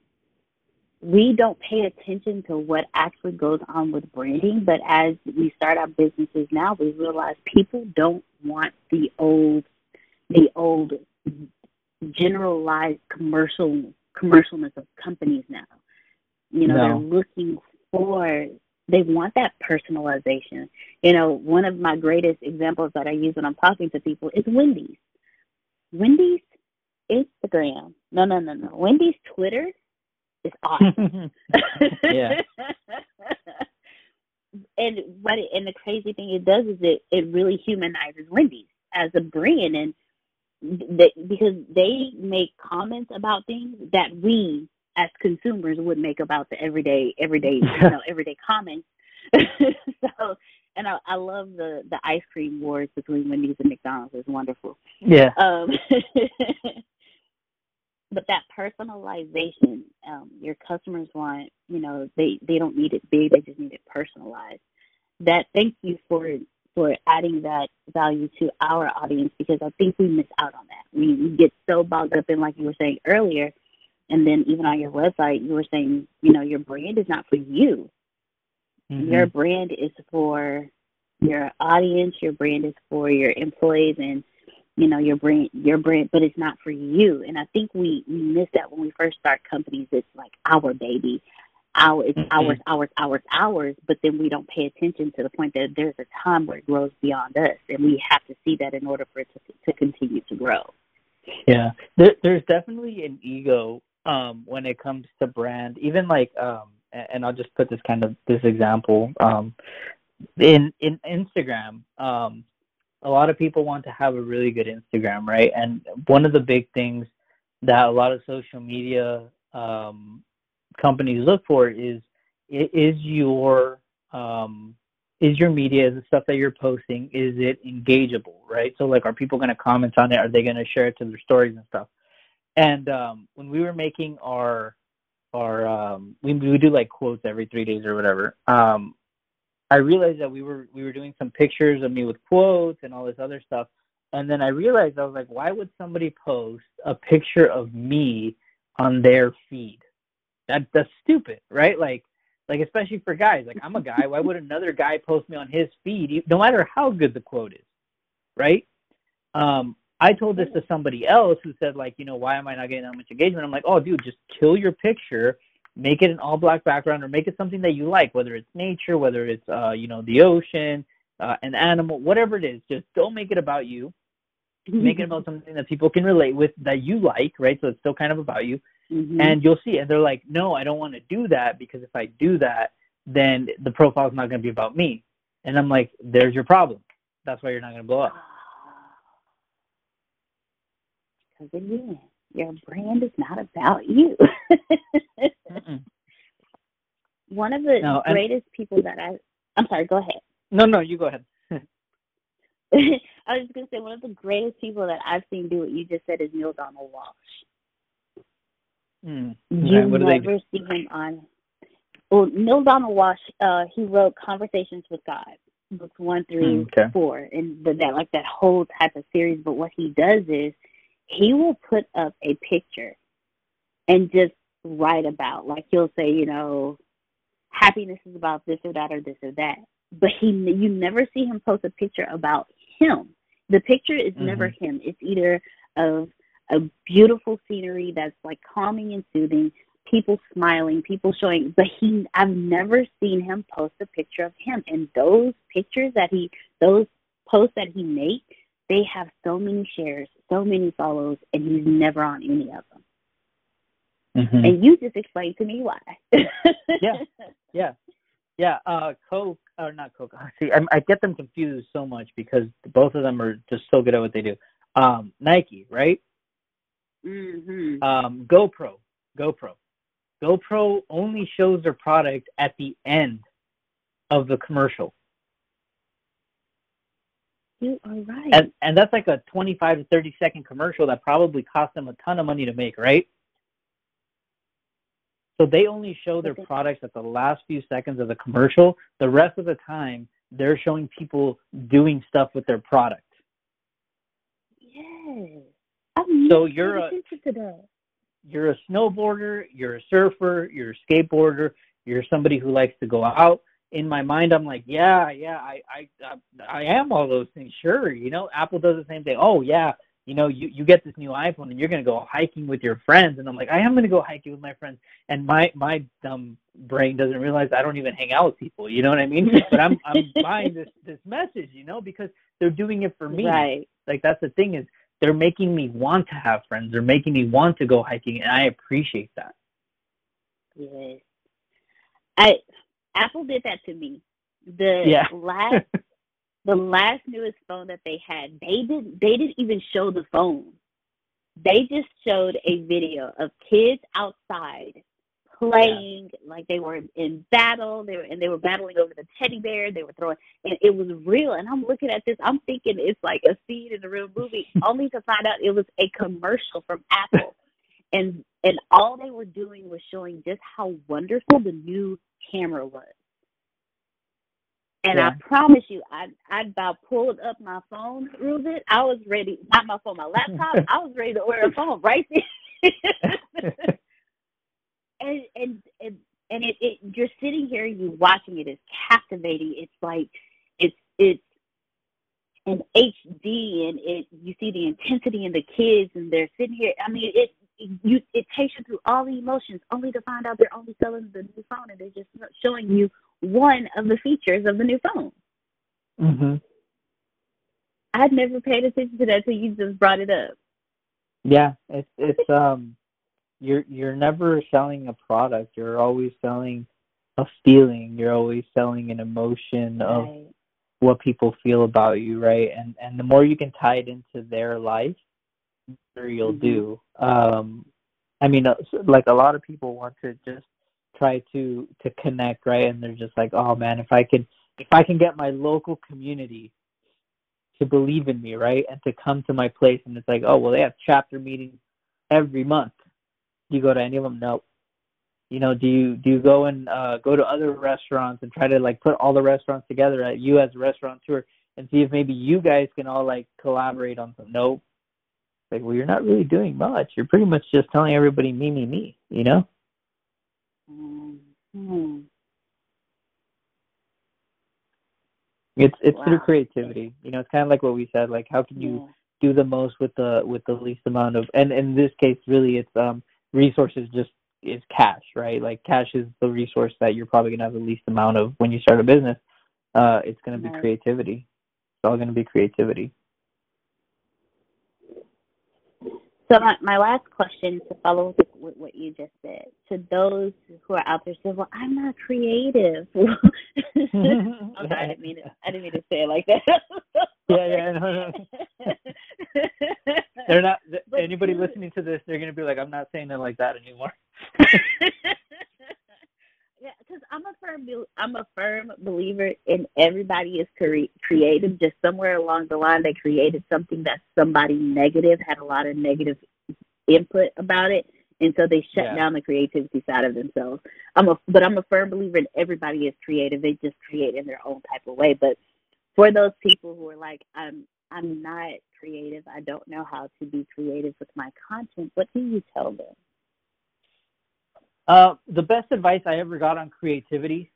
we don't pay attention to what actually goes on with branding, but as we start our businesses now, we realize people don't want the old the old generalized commercial commercialness of companies now. You know, no. they're looking for they want that personalization. You know, one of my greatest examples that I use when I'm talking to people is Wendy's. Wendy's Instagram. No, no, no, no. Wendy's Twitter is awesome. yeah. and what it, and the crazy thing it does is it it really humanizes Wendy's as a brand and because they make comments about things that we as consumers would make about the everyday everyday you know everyday comments. So and I, I love the the ice cream wars between Wendy's and McDonald's. Is wonderful. Yeah. Um but that personalization um your customers want you know they they don't need it big they just need it personalized. That thank you for for adding that value to our audience because I think we miss out on that. We, we get so bogged up in, like you were saying earlier, and then even on your website, you were saying, you know, your brand is not for you. Mm-hmm. Your brand is for your audience. Your brand is for your employees, and you know your brand your brand but it's not for you and i think we we miss that when we first start companies it's like our baby our it's mm-hmm. ours ours ours ours but then we don't pay attention to the point that there's a time where it grows beyond us and we have to see that in order for it to, to continue to grow yeah there, there's definitely an ego um when it comes to brand even like um and i'll just put this kind of this example um in in instagram um a lot of people want to have a really good Instagram, right? And one of the big things that a lot of social media um, companies look for is is your um, is your media, is the stuff that you're posting, is it engageable, right? So like, are people going to comment on it? Are they going to share it to their stories and stuff? And um, when we were making our our um, we we do like quotes every three days or whatever. Um, I realized that we were we were doing some pictures of me with quotes and all this other stuff, and then I realized I was like, why would somebody post a picture of me on their feed? That that's stupid, right? Like like especially for guys. Like I'm a guy. Why would another guy post me on his feed, no matter how good the quote is, right? Um, I told this to somebody else who said like, you know, why am I not getting that much engagement? I'm like, oh, dude, just kill your picture make it an all black background or make it something that you like, whether it's nature, whether it's uh, you know, the ocean, uh, an animal, whatever it is, just don't make it about you. make it about something that people can relate with that you like, right? So it's still kind of about you. Mm-hmm. And you'll see and they're like, No, I don't want to do that because if I do that, then the profile is not gonna be about me. And I'm like, There's your problem. That's why you're not gonna blow up. Because again, your brand is not about you. One of the no, greatest people that I I'm sorry, go ahead. No, no, you go ahead. I was just gonna say one of the greatest people that I've seen do what you just said is Neale Donald Walsch. Mm. You okay, never see him on. Well, Neale Donald Walsch, uh, he wrote Conversations with God, books one through mm, okay. four, and the, that like that whole type of series. But what he does is he will put up a picture and just write about. Like he'll say, you know, happiness is about this or that or this or that. But he, you never see him post a picture about him. The picture is mm-hmm. never him. It's either of a beautiful scenery that's like calming and soothing, people smiling, people showing. But he, I've never seen him post a picture of him. And those pictures that he, those posts that he makes, they have so many shares, so many follows, and he's never on any of them. Mm-hmm. And you just explained to me why. yeah, yeah, yeah. Uh, Coke or not Coke? See, I, I get them confused so much because both of them are just so good at what they do. Um, Nike, right? Mm-hmm. Um, GoPro, GoPro, GoPro only shows their product at the end of the commercial. You are right. And and that's like a 25 to 30 second commercial that probably cost them a ton of money to make, right? So they only show their products at the last few seconds of the commercial. The rest of the time, they're showing people doing stuff with their product. Yes. so you're a you're a snowboarder, you're a surfer, you're a skateboarder, you're somebody who likes to go out. In my mind, I'm like, yeah, yeah, I, I, I, I am all those things. Sure, you know, Apple does the same thing. Oh yeah, you know, you, you get this new iPhone and you're going to go hiking with your friends. And I'm like, I am going to go hiking with my friends. And my, my dumb brain doesn't realize I don't even hang out with people. You know what I mean? but I'm, I'm buying this, this message, you know, because they're doing it for me. Right. Like that's the thing is they're making me want to have friends. They're making me want to go hiking. And I appreciate that. Yes. I, Apple did that to me. The yeah. last the last newest phone that they had, they didn't they didn't even show the phone. They just showed a video of kids outside playing yeah. like they were in battle. They were and they were battling over the teddy bear. They were throwing and it was real. And I'm looking at this, I'm thinking it's like a scene in a real movie, only to find out it was a commercial from Apple. And and all they were doing was showing just how wonderful the new camera was. And yeah. I promise you, I I about pulled up my phone, Ruben. I was ready, not my phone, my laptop. I was ready to order a phone right there. and and and and it, it you're sitting here, and you watching it. It's captivating. It's like it's it's in HD and it you see the intensity in the kids and they're sitting here. I mean, it you it takes you through all the emotions only to find out they're only selling the new phone and they're just showing you one of the features of the new phone. Mhm. I'd never paid attention to that until you just brought it up. Yeah, it's it's um you're you're never selling a product. You're always selling a feeling. You're always selling an emotion of Right. what people feel about you, right? And and the more you can tie it into their life, you'll Mhm. do. Um, I mean, uh, like a lot of people want to just try to to connect, right? And they're just like, oh man, if I can if I can get my local community to believe in me, right, and to come to my place, and it's like, oh well, they have chapter meetings every month. Do you go to any of them? No. You know, do you do you go and uh, go to other restaurants and try to like put all the restaurants together at you as a restaurateur and see if maybe you guys can all like collaborate on some? Nope. Like, well, you're not really doing much. You're pretty much just telling everybody me, me, me. You know? Mm-hmm. It's it's through creativity. You know, it's kind of like what we said. Like, how can you Yeah. do the most with the with the least amount of? And in this case, really, it's um resources. Just is cash, right? Like, cash is the resource that you're probably gonna have the least amount of when you start a business. Uh, it's gonna be Right. creativity. It's all gonna be creativity. So my, my last question to follow with, with what you just said to those who are out there saying, "Well, I'm not creative." I'm sorry, I didn't mean to. I didn't mean to say it like that. Yeah, yeah, no, no. They're not. But anybody listening to this, they're gonna be like, I'm not saying it like that anymore. yeah, because I'm a firm. I'm a firm believer in everybody is cre- creative. Just somewhere along the line, they created something that somebody negative had a lot of negative input about it, and so they shut Yeah. down the creativity side of themselves. I'm a, but I'm a firm believer in everybody is creative. They just create in their own type of way. But for those people who are like, I'm, I'm not creative. I don't know how to be creative with my content. What do you tell them? Uh, the best advice I ever got on creativity,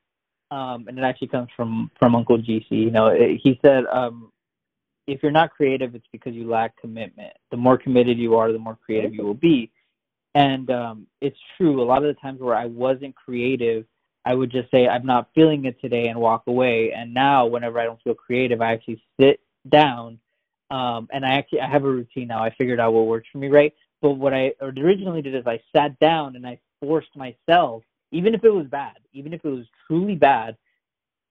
um, and it actually comes from from Uncle GC. You know, it, he said, um, if you're not creative, it's because you lack commitment. The more committed you are, the more creative you will be. And um, it's true. A lot of the times where I wasn't creative, I would just say I'm not feeling it today and walk away. And now, whenever I don't feel creative, I actually sit down, um, and I actually I have a routine now. I figured out what works for me, right? But what I originally did is I sat down and I forced myself, even if it was bad, even if it was truly bad.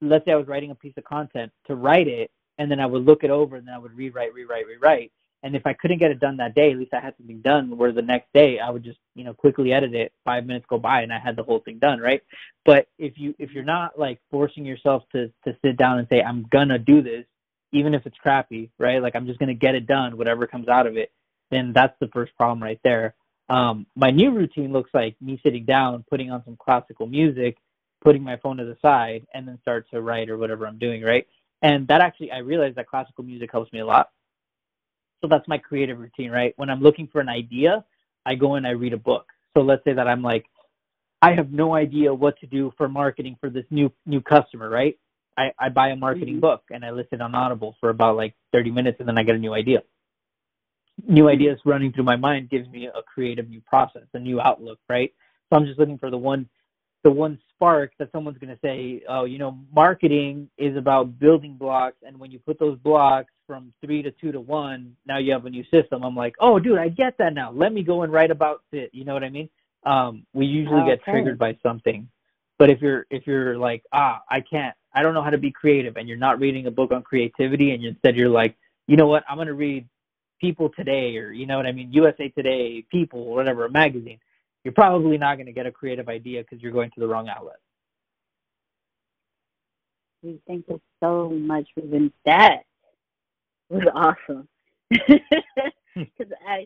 Let's say I was writing a piece of content to write it, and then I would look it over, and then I would rewrite, rewrite, rewrite. And if I couldn't get it done that day, at least I had something done. Where the next day I would just, you know, quickly edit it. Five minutes go by, and I had the whole thing done, right? But if you if you're not like forcing yourself to to sit down and say I'm gonna do this, even if it's crappy, right? Like I'm just gonna get it done, whatever comes out of it. Then that's the first problem right there. Um, my new routine looks like me sitting down, putting on some classical music, putting my phone to the side, and then start to write or whatever I'm doing, right? And that actually, I realized that classical music helps me a lot. So that's my creative routine, right? When I'm looking for an idea, I go and I read a book. So let's say that I'm like, I have no idea what to do for marketing for this new new customer, right? I, I buy a marketing Mhm. book and I listen on Audible for about like 30 minutes and then I get a new idea. New ideas running through my mind gives me a creative new process, a new outlook, right? So I'm just looking for the one the one spark that someone's going to say, oh, you know, marketing is about building blocks, and when you put those blocks from three to two to one, now you have a new system. I'm like, oh, dude, I get that now. Let me go and write about it. You know what I mean? Um, we usually get triggered by something, but if you're if you're like, ah, I can't, I don't know how to be creative, and you're not reading a book on creativity, and instead you're like, you know what, I'm going to read People Today, or you know what I mean, USA Today, People, whatever, a magazine you're probably not going to get a creative idea because you're going to the wrong outlet. We thank you so much doing that. Was awesome. Because I,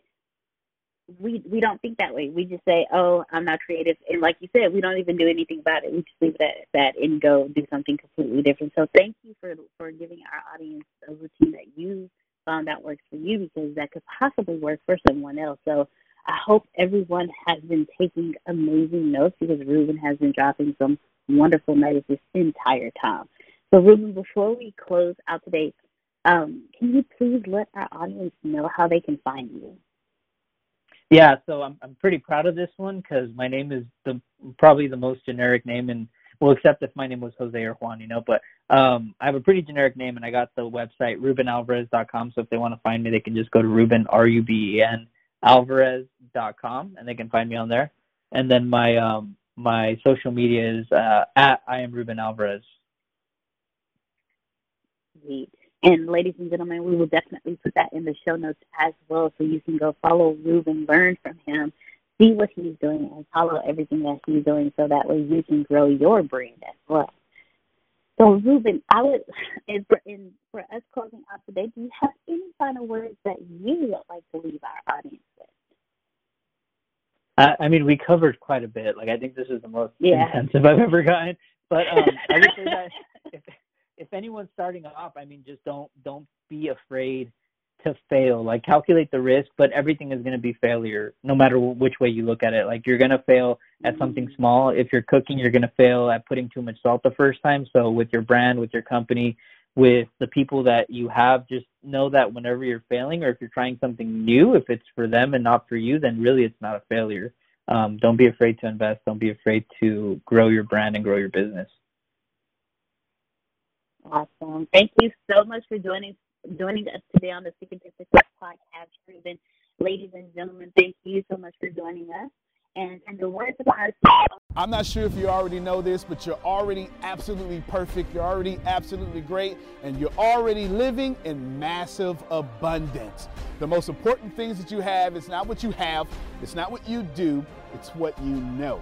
we we don't think that way. We just say, "Oh, I'm not creative," and like you said, we don't even do anything about it. We just leave that that and go do something completely different. So thank you for for giving our audience a routine that you found out works for you because that could possibly work for someone else. So I hope everyone has been taking amazing notes because Ruben has been dropping some wonderful nuggets this entire time. So, Ruben, before we close out today, Um, can you please let our audience know how they can find you? Yeah, so I'm I'm pretty proud of this one because my name is the probably the most generic name, and well, except if my name was Jose or Juan, you know. But um, I have a pretty generic name, and I got the website RubenAlvarez.com. So if they want to find me, they can just go to Ruben R U B E N Alvarez.com, and they can find me on there. And then my um, my social media is uh, at I am Ruben Alvarez. And ladies and gentlemen, we will definitely put that in the show notes as well, so you can go follow Ruben, learn from him, see what he's doing, and follow everything that he's doing, so that way you can grow your brand as well. So, Ruben, I would, and for, and for us closing out today, do you have any final words that you would like to leave our audience with? I, I mean, we covered quite a bit. Like, I think this is the most yeah. intensive I've ever gotten. But um, I would say that if, if anyone's starting off, I mean, just don't don't be afraid to fail. Like calculate the risk, but everything is going to be failure, no matter which way you look at it. Like you're going to fail at something mm-hmm. small. If you're cooking, you're going to fail at putting too much salt the first time. So with your brand, with your company, with the people that you have, just know that whenever you're failing or if you're trying something new, if it's for them and not for you, then really it's not a failure. Um, don't be afraid to invest. Don't be afraid to grow your brand and grow your business. Awesome. Thank you so much for joining joining us today on the Secret to Success podcast. Ruben, ladies and gentlemen, thank you so much for joining us. And, and the words of our I'm not sure if you already know this, but you're already absolutely perfect. You're already absolutely great, and you're already living in massive abundance. The most important things that you have is not what you have, it's not what you do, it's what you know.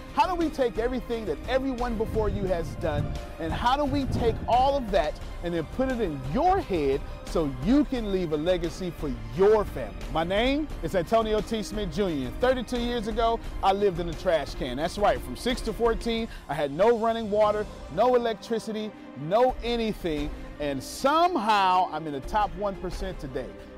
How do we take everything that everyone before you has done and how do we take all of that and then put it in your head so you can leave a legacy for your family? My name is Antonio T. Smith Jr. 32 years ago, I lived in a trash can. That's right, from 6 to 14, I had no running water, no electricity, no anything, and somehow I'm in the top 1% today.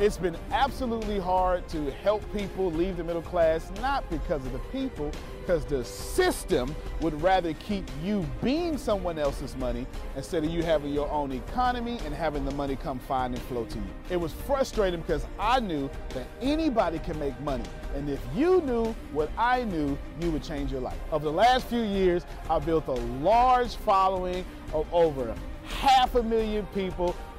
It's been absolutely hard to help people leave the middle class, not because of the people, because the system would rather keep you being someone else's money instead of you having your own economy and having the money come find and flow to you. It was frustrating because I knew that anybody can make money. And if you knew what I knew, you would change your life. Over the last few years, I've built a large following of over half a million people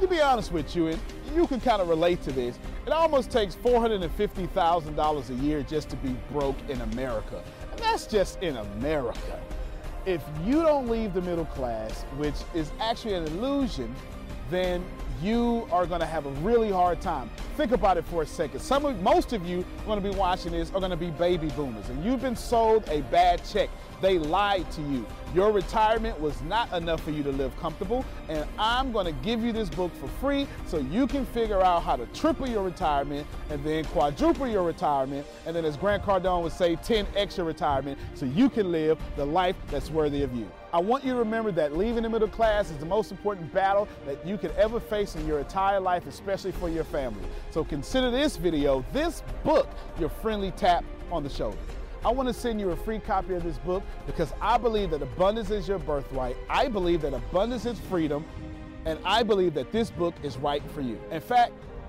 to be honest with you, and you can kind of relate to this, it almost takes $450,000 a year just to be broke in America. And that's just in America. If you don't leave the middle class, which is actually an illusion, then you are going to have a really hard time. Think about it for a second. Some of, most of you are going to be watching this are going to be baby boomers, and you've been sold a bad check. They lied to you. Your retirement was not enough for you to live comfortable, and I'm going to give you this book for free so you can figure out how to triple your retirement and then quadruple your retirement, and then, as Grant Cardone would say, 10 extra retirement so you can live the life that's worthy of you. I want you to remember that leaving the middle class is the most important battle that you could ever face in your entire life, especially for your family. So consider this video, this book, your friendly tap on the shoulder. I want to send you a free copy of this book because I believe that abundance is your birthright. I believe that abundance is freedom. And I believe that this book is right for you. In fact,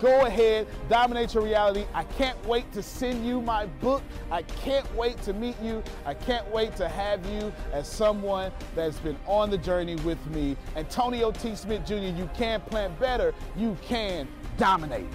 Go ahead, dominate your reality. I can't wait to send you my book. I can't wait to meet you. I can't wait to have you as someone that's been on the journey with me. Antonio T. Smith Jr., you can plan better, you can dominate.